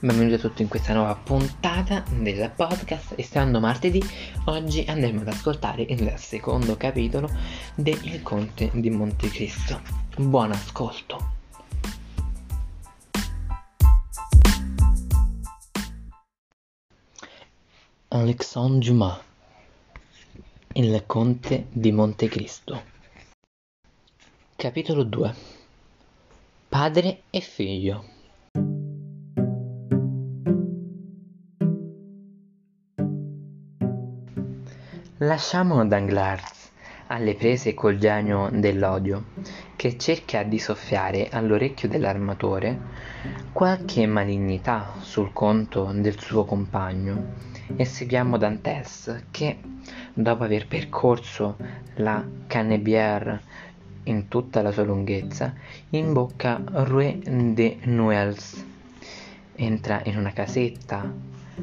benvenuti a tutti in questa nuova puntata del podcast. Essendo martedì, oggi andremo ad ascoltare il secondo capitolo de Il Conte di Montecristo. Buon ascolto! Alexandre Dumas Il Conte di Montecristo Capitolo 2 Padre e figlio Lasciamo Danglars alle prese col genio dell'odio, che cerca di soffiare all'orecchio dell'armatore qualche malignità sul conto del suo compagno. E seguiamo Dantes che, dopo aver percorso la Canebière in tutta la sua lunghezza, imbocca Rue de Nuels, entra in una casetta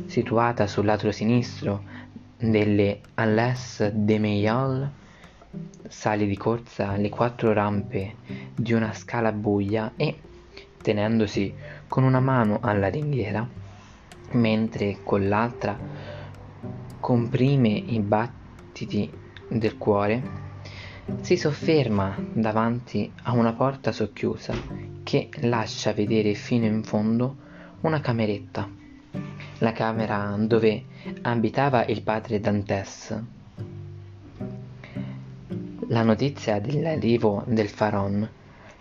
situata sul lato sinistro delle Alès de Meillal sali di corsa le quattro rampe di una scala buia e, tenendosi con una mano alla ringhiera, mentre con l'altra comprime i battiti del cuore, si sofferma davanti a una porta socchiusa che lascia vedere fino in fondo una cameretta, la camera dove abitava il padre Dantes. La notizia dell'arrivo del Faron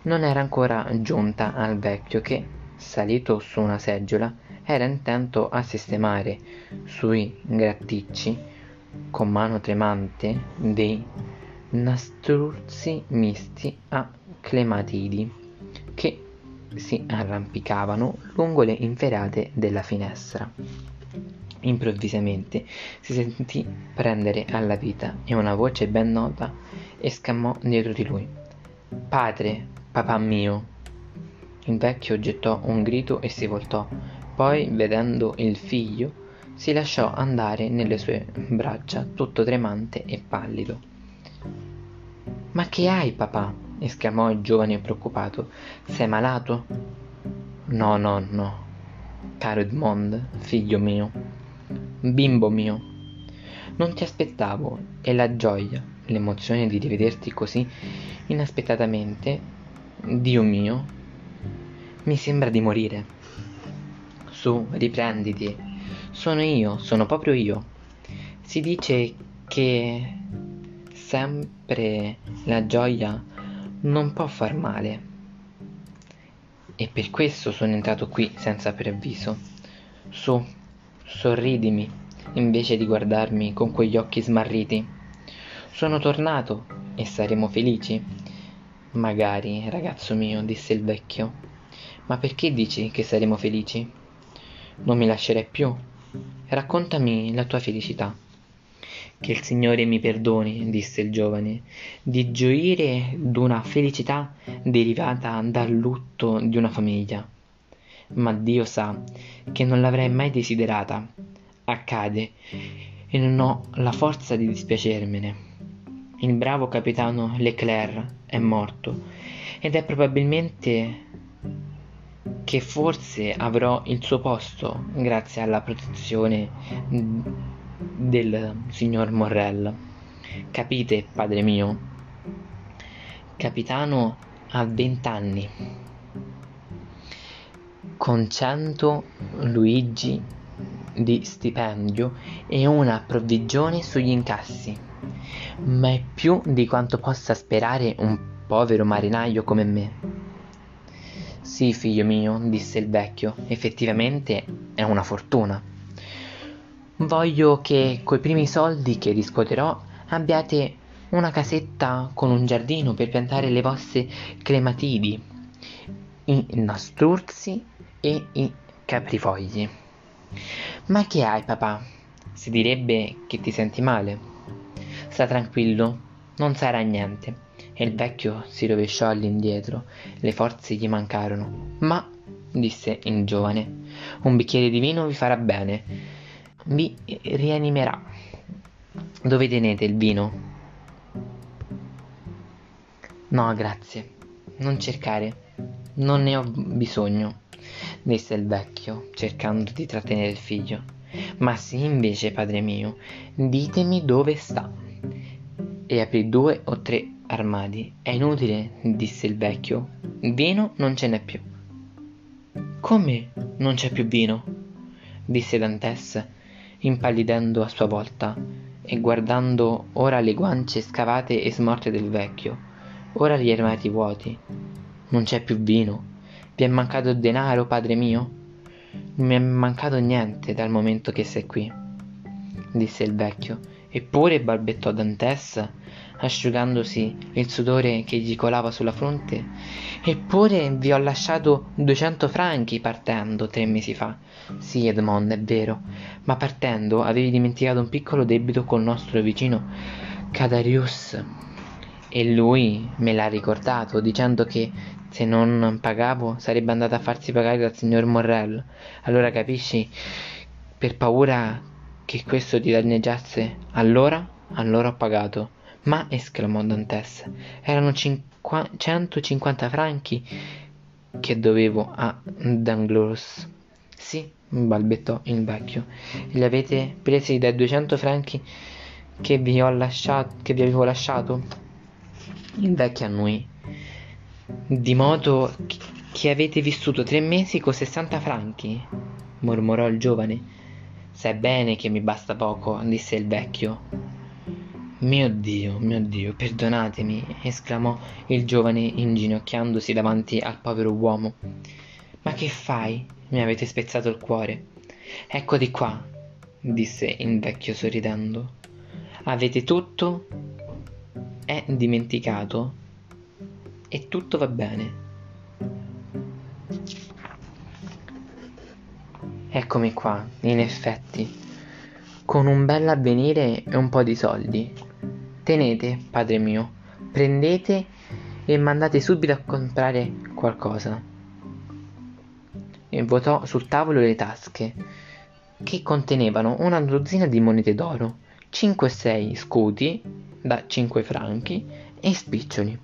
non era ancora giunta al vecchio che, salito su una seggiola, era intento a sistemare sui gratticci, con mano tremante, dei nastruzzi misti a clematidi si arrampicavano lungo le inferate della finestra. Improvvisamente si sentì prendere alla vita e una voce ben nota esclamò dietro di lui. Padre, papà mio. Il vecchio gettò un grido e si voltò, poi, vedendo il figlio, si lasciò andare nelle sue braccia, tutto tremante e pallido. Ma che hai, papà? Esclamò il giovane preoccupato. Sei malato? No, no, no. Caro Edmond, figlio mio, Bimbo mio, non ti aspettavo e la gioia, l'emozione di rivederti così inaspettatamente, Dio mio, mi sembra di morire. Su, riprenditi. Sono io, sono proprio io. Si dice che sempre la gioia non può far male. E per questo sono entrato qui senza preavviso. Su, Sorridimi, invece di guardarmi con quegli occhi smarriti. Sono tornato e saremo felici. Magari, ragazzo mio, disse il vecchio. Ma perché dici che saremo felici? Non mi lascerai più. Raccontami la tua felicità. Che il Signore mi perdoni, disse il giovane, di gioire d'una felicità derivata dal lutto di una famiglia ma Dio sa che non l'avrei mai desiderata. Accade e non ho la forza di dispiacermene. Il bravo capitano Leclerc è morto ed è probabilmente che forse avrò il suo posto grazie alla protezione del signor Morrel. Capite, padre mio? Capitano ha vent'anni con 100 luigi di stipendio e una provvigione sugli incassi, ma è più di quanto possa sperare un povero marinaio come me. Sì, figlio mio, disse il vecchio, effettivamente è una fortuna. Voglio che coi primi soldi che riscuoterò abbiate una casetta con un giardino per piantare le vostre clematidi, i nastruzzi e i caprifogli. Ma che hai, papà? Si direbbe che ti senti male. Sta tranquillo, non sarà niente. E il vecchio si rovesciò all'indietro, le forze gli mancarono. Ma, disse il giovane, un bicchiere di vino vi farà bene, vi rianimerà. Dove tenete il vino? No, grazie. Non cercare. Non ne ho bisogno. disse il vecchio, cercando di trattenere il figlio. Ma sì, invece, padre mio, ditemi dove sta. E aprì due o tre armadi. È inutile, disse il vecchio. Vino non ce n'è più. Come non c'è più vino? disse Dantes, impallidendo a sua volta e guardando ora le guance scavate e smorte del vecchio, ora gli armadi vuoti. Non c'è più vino. Vi è mancato denaro, padre mio? Non mi è mancato niente dal momento che sei qui, disse il vecchio. Eppure balbettò Dantes, asciugandosi il sudore che gli colava sulla fronte. Eppure vi ho lasciato duecento franchi partendo tre mesi fa. Sì, Edmond, è vero, ma partendo avevi dimenticato un piccolo debito col nostro vicino Cadarius. E lui me l'ha ricordato, dicendo che se non pagavo sarebbe andato a farsi pagare dal signor Morrel. Allora capisci, per paura che questo ti danneggiasse, allora, allora ho pagato. Ma, esclamò Dantes, erano cinqu- 150 franchi che dovevo a Danglars. Sì, balbettò il vecchio. Li avete presi dai 200 franchi che vi, ho lasciato, che vi avevo lasciato? Il vecchio annui. Di modo che avete vissuto tre mesi con 60 franchi? mormorò il giovane. Sai bene che mi basta poco, disse il vecchio. Mio Dio, mio Dio, perdonatemi, esclamò il giovane inginocchiandosi davanti al povero uomo. Ma che fai? Mi avete spezzato il cuore. Ecco di qua, disse il vecchio sorridendo. Avete tutto? È dimenticato? E tutto va bene. Eccomi qua, in effetti, con un bel avvenire e un po' di soldi. Tenete, padre mio, prendete e mandate subito a comprare qualcosa. E vuotò sul tavolo le tasche, che contenevano una dozzina di monete d'oro, 5 o 6 scudi da 5 franchi e spiccioli.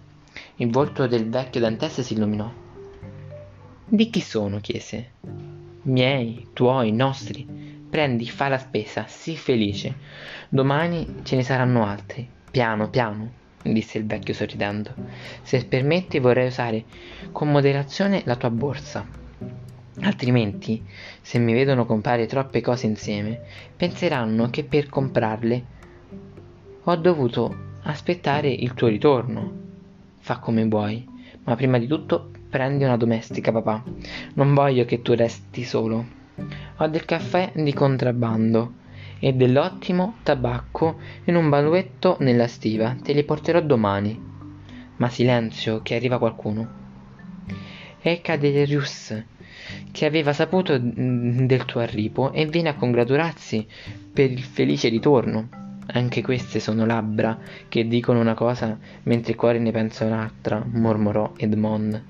Il volto del vecchio Dantes si illuminò. Di chi sono? chiese. Miei, tuoi, nostri. Prendi, fa la spesa, sii felice. Domani ce ne saranno altri. Piano, piano, disse il vecchio sorridendo. Se permetti vorrei usare con moderazione la tua borsa. Altrimenti, se mi vedono comprare troppe cose insieme, penseranno che per comprarle ho dovuto aspettare il tuo ritorno. Fa come vuoi, ma prima di tutto prendi una domestica, papà. Non voglio che tu resti solo. Ho del caffè di contrabbando e dell'ottimo tabacco in un baluetto nella stiva. Te li porterò domani. Ma silenzio, che arriva qualcuno. È Caderius, che aveva saputo del tuo arrivo e viene a congratularsi per il felice ritorno. Anche queste sono labbra che dicono una cosa mentre il cuore ne pensa un'altra, mormorò Edmond.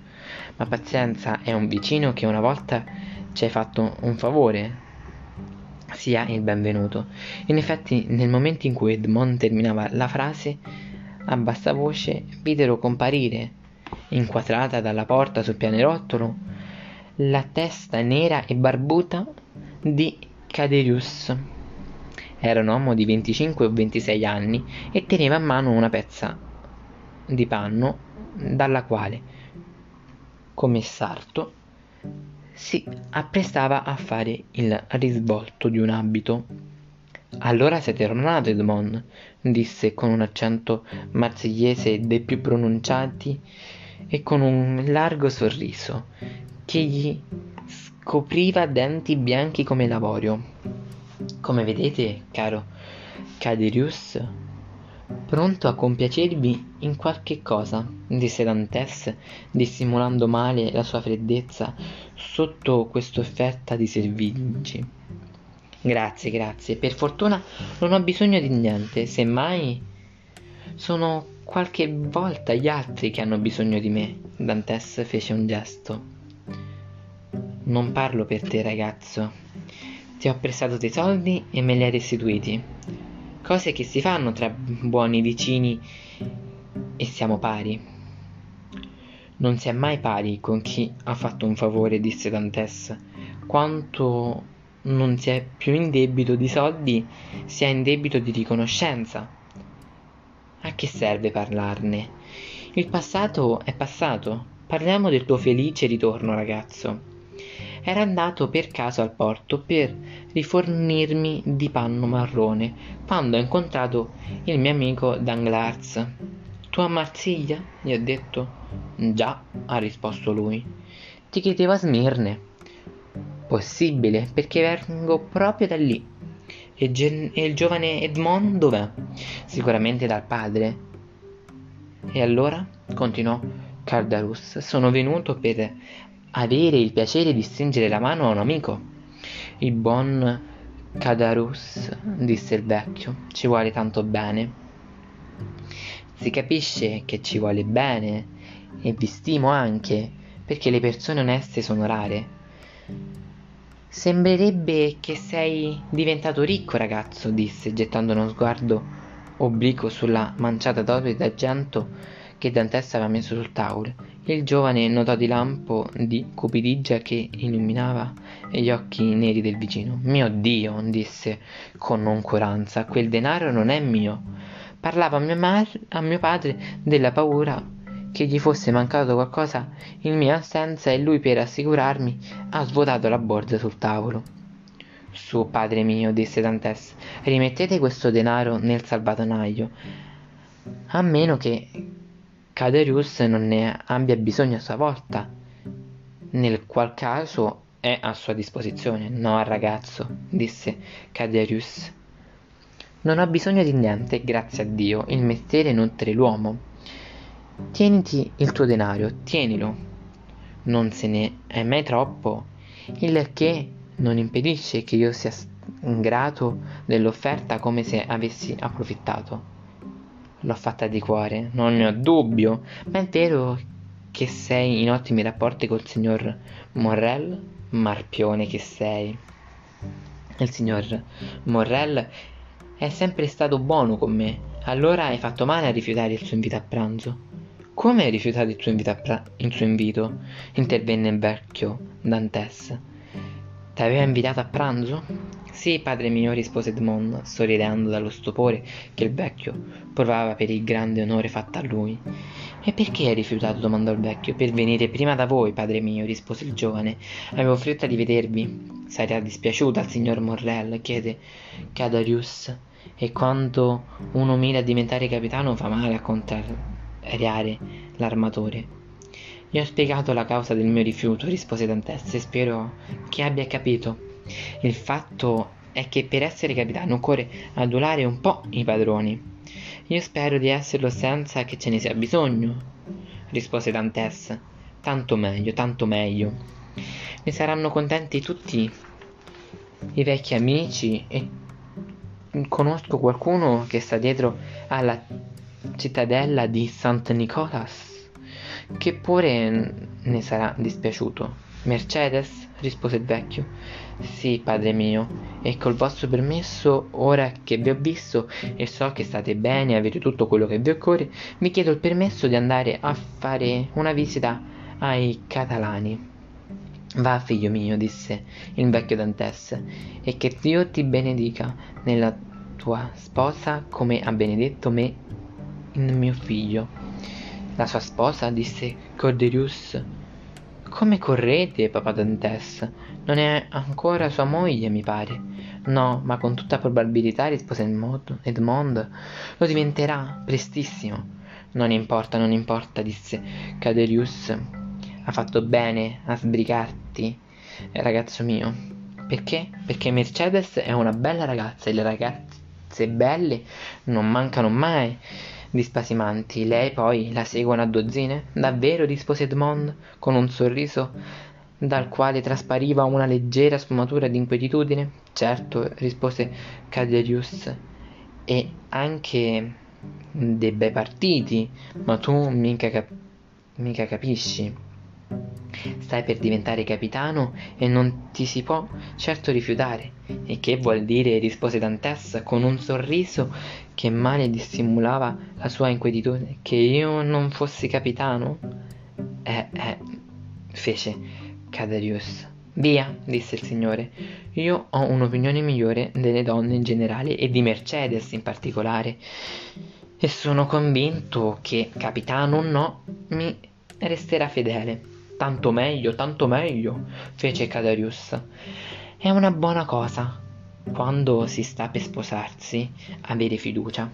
Ma pazienza, è un vicino che una volta ci hai fatto un favore, sia il benvenuto. In effetti, nel momento in cui Edmond terminava la frase, a bassa voce videro comparire, inquadrata dalla porta sul pianerottolo, la testa nera e barbuta di Caderius. Era un uomo di 25 o 26 anni e teneva in mano una pezza di panno dalla quale, come sarto, si apprestava a fare il risvolto di un abito. Allora siete tornato, Edmond, disse con un accento marsigliese dei più pronunciati e con un largo sorriso che gli scopriva denti bianchi come l'avorio. Come vedete, caro Caderius, pronto a compiacervi in qualche cosa, disse Dantes, dissimulando male la sua freddezza sotto quest'offerta di servigi. Grazie, grazie. Per fortuna non ho bisogno di niente, semmai sono qualche volta gli altri che hanno bisogno di me. Dantes fece un gesto. Non parlo per te, ragazzo. Ti ho prestato dei soldi e me li hai restituiti cose che si fanno tra buoni vicini e siamo pari. Non si è mai pari con chi ha fatto un favore, disse Dantes. Quanto non si è più in debito di soldi, si è in debito di riconoscenza. A che serve parlarne? Il passato è passato. Parliamo del tuo felice ritorno, ragazzo. Era andato per caso al porto per rifornirmi di panno marrone quando ho incontrato il mio amico Danglars. Tu a Marsiglia? gli ho detto. Già, ha risposto lui. Ti chiedevo a Smirne. Possibile, perché vengo proprio da lì. E, gen- e il giovane Edmond dov'è? Sicuramente dal padre. E allora? continuò Cardarus. Sono venuto per avere il piacere di stringere la mano a un amico. Il buon Cadarus, disse il vecchio, ci vuole tanto bene. Si capisce che ci vuole bene e vi stimo anche, perché le persone oneste sono rare. Sembrerebbe che sei diventato ricco, ragazzo, disse, gettando uno sguardo obliquo sulla manciata d'oro d'argento che Dantessa aveva messo sul tavolo. Il giovane notò di lampo di cupidigia che illuminava gli occhi neri del vicino. Mio Dio, disse con noncuranza, quel denaro non è mio. Parlava a mio, mar- a mio padre della paura che gli fosse mancato qualcosa in mia assenza e lui per assicurarmi ha svuotato la borsa sul tavolo. Su, padre mio, disse Dantes, rimettete questo denaro nel salvadanaio, a meno che Caderius non ne abbia bisogno a sua volta, nel qual caso è a sua disposizione. No, ragazzo, disse Caderius. Non ho bisogno di niente, grazie a Dio, il mestiere nutre l'uomo. Tieniti il tuo denaro, tienilo. Non se ne è mai troppo, il che non impedisce che io sia ingrato dell'offerta come se avessi approfittato. L'ho fatta di cuore, non ne ho dubbio, ma è vero che sei in ottimi rapporti col signor Morrel? Marpione che sei. Il signor Morrel è sempre stato buono con me, allora hai fatto male a rifiutare il suo invito a pranzo. Come hai rifiutato il suo? Pra- il suo invito? intervenne il vecchio Dantes. T'aveva invitato a pranzo? Sì, padre mio, rispose Edmond, sorridendo dallo stupore che il vecchio provava per il grande onore fatto a lui. E perché hai rifiutato? domandò il vecchio. Per venire prima da voi, padre mio, rispose il giovane. Avevo fretta di vedervi. Sarà dispiaciuta al signor Morrel, chiede Cadarius. E quando uno mira a diventare capitano fa male a contrarre aerare l'armatore. Gli ho spiegato la causa del mio rifiuto, rispose Dantes, e spero che abbia capito. Il fatto è che per essere capitano occorre adulare un po' i padroni. Io spero di esserlo senza che ce ne sia bisogno, rispose Dantes. Tanto meglio, tanto meglio. Ne saranno contenti tutti i vecchi amici e conosco qualcuno che sta dietro alla cittadella di Sant Nicolas, che pure ne sarà dispiaciuto. Mercedes? rispose il vecchio. Sì, padre mio, e col vostro permesso, ora che vi ho visto e so che state bene e avete tutto quello che vi occorre, vi chiedo il permesso di andare a fare una visita ai catalani. Va, figlio mio, disse il vecchio Dantes, e che Dio ti benedica nella tua sposa come ha benedetto me in mio figlio. La sua sposa disse Corderius. Come correte, papà Dantes? Non è ancora sua moglie, mi pare. No, ma con tutta probabilità, rispose Edmond, lo diventerà prestissimo. Non importa, non importa, disse Caderius. Ha fatto bene a sbrigarti, ragazzo mio. Perché? Perché Mercedes è una bella ragazza e le ragazze belle non mancano mai di spasimanti. Lei poi la seguono a dozzine? Davvero? rispose Edmond con un sorriso dal quale traspariva una leggera sfumatura di inquietudine. Certo, rispose Caderius, e anche dei bei partiti, ma tu mica, cap- mica capisci. Stai per diventare capitano e non ti si può certo rifiutare. E che vuol dire? rispose Dantes con un sorriso che male dissimulava la sua inquietudine. Che io non fossi capitano? Eh, eh, fece Cadarius. Via, disse il signore. Io ho un'opinione migliore delle donne in generale e di Mercedes in particolare. E sono convinto che, capitano o no, mi resterà fedele. Tanto meglio, tanto meglio, fece Cadarius. È una buona cosa, quando si sta per sposarsi, avere fiducia.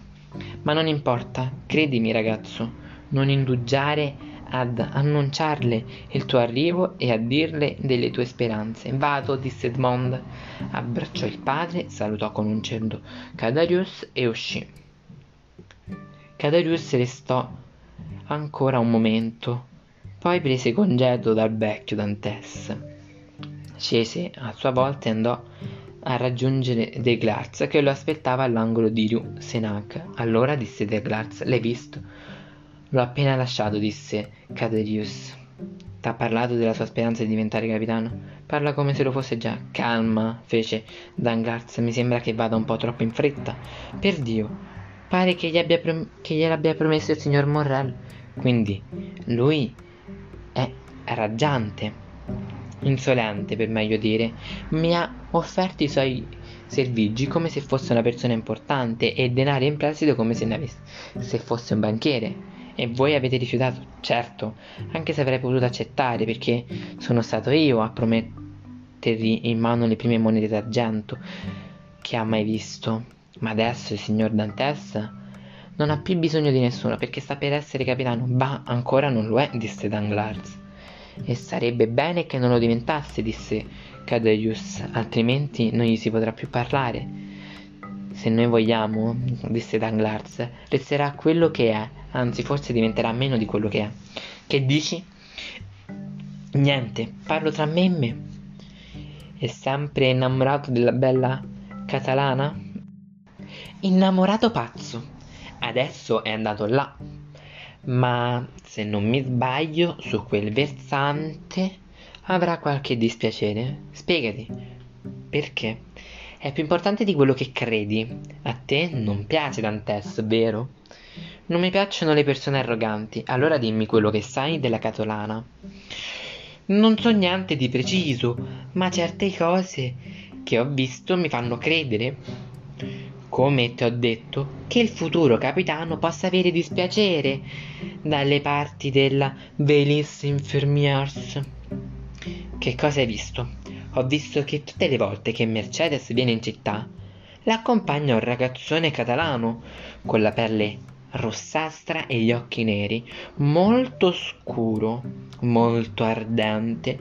Ma non importa, credimi ragazzo, non indugiare ad annunciarle il tuo arrivo e a dirle delle tue speranze. Vado, disse Edmond. Abbracciò il padre, salutò con un cenno Cadarius e uscì. Cadarius restò ancora un momento, poi prese congedo dal vecchio Dantes. Scese a sua volta e andò a raggiungere De Glarz che lo aspettava all'angolo di Rue Senac. Allora disse De Glarz, l'hai visto? L'ho appena lasciato, disse Caderius. T'ha parlato della sua speranza di diventare capitano? Parla come se lo fosse già. Calma, fece Danglars. Mi sembra che vada un po' troppo in fretta. Per Dio, pare che, gli abbia prom- che gliel'abbia promesso il signor Morrel. Quindi, lui è raggiante, insolente per meglio dire. Mi ha offerto i suoi servigi come se fosse una persona importante e denari in prestito come se avesse se fosse un banchiere. E voi avete rifiutato? Certo, anche se avrei potuto accettare perché sono stato io a promettergli in mano le prime monete d'argento che ha mai visto. Ma adesso il signor Dantes non ha più bisogno di nessuno perché sta per essere capitano. Bah, ancora non lo è, disse Danglars. E sarebbe bene che non lo diventasse, disse Cadeius, altrimenti non gli si potrà più parlare. Se noi vogliamo, disse Danglars, resterà quello che è, anzi forse diventerà meno di quello che è. Che dici? Niente, parlo tra me e me. È sempre innamorato della bella catalana? Innamorato pazzo. Adesso è andato là. Ma se non mi sbaglio, su quel versante avrà qualche dispiacere. Spiegati. Perché? È più importante di quello che credi. A te non piace Dantes, vero? Non mi piacciono le persone arroganti, allora dimmi quello che sai della Catolana. Non so niente di preciso, ma certe cose che ho visto mi fanno credere, come ti ho detto, che il futuro capitano possa avere dispiacere dalle parti della Velis Infirmiers. Che cosa hai visto? Ho visto che tutte le volte che Mercedes viene in città, l'accompagna un ragazzone catalano con la pelle rossastra e gli occhi neri, molto scuro, molto ardente,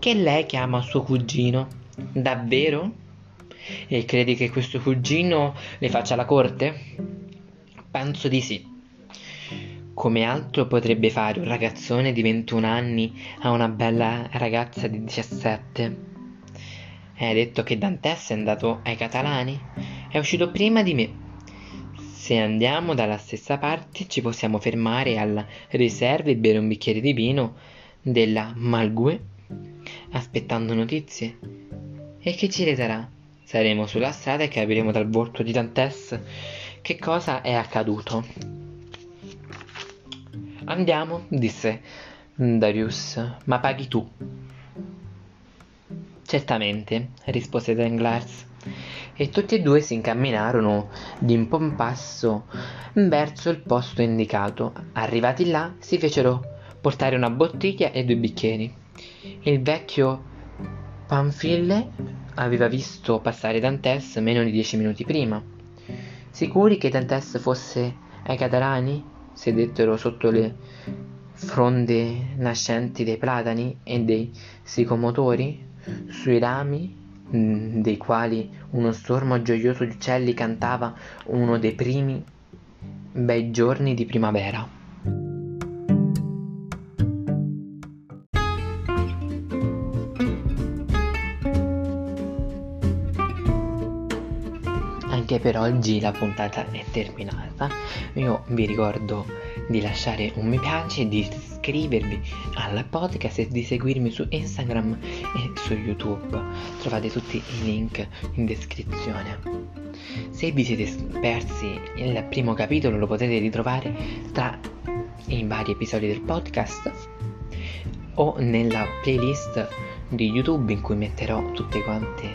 che lei chiama suo cugino. Davvero? E credi che questo cugino le faccia la corte? Penso di sì. Come altro potrebbe fare un ragazzone di 21 anni a una bella ragazza di 17? Hai detto che Dantes è andato ai Catalani? È uscito prima di me. Se andiamo dalla stessa parte ci possiamo fermare alla riserva e bere un bicchiere di vino della Malgue, aspettando notizie. E che ci reterà? Saremo sulla strada e capiremo dal volto di Dantes che cosa è accaduto. Andiamo, disse Darius, ma paghi tu. Certamente, rispose Danglars, e tutti e due si incamminarono di un po' in passo verso il posto indicato. Arrivati là, si fecero portare una bottiglia e due bicchieri. Il vecchio Panfille aveva visto passare Dantes meno di dieci minuti prima. Sicuri che Dantes fosse ai Catalani? sedettero sotto le fronde nascenti dei platani e dei sicomotori sui rami dei quali uno stormo gioioso di uccelli cantava uno dei primi bei giorni di primavera. Anche per oggi la puntata è terminata. Io vi ricordo di lasciare un mi piace di iscrivervi al podcast e di seguirmi su Instagram e su YouTube. Trovate tutti i link in descrizione. Se vi siete persi il primo capitolo lo potete ritrovare tra i vari episodi del podcast o nella playlist di YouTube in cui metterò tutti quanti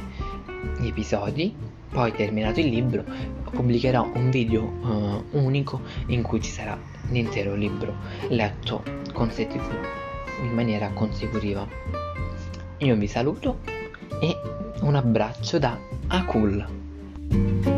gli episodi. Poi terminato il libro pubblicherò un video uh, unico in cui ci sarà l'intero libro letto in maniera consecutiva. Io vi saluto e un abbraccio da Akul.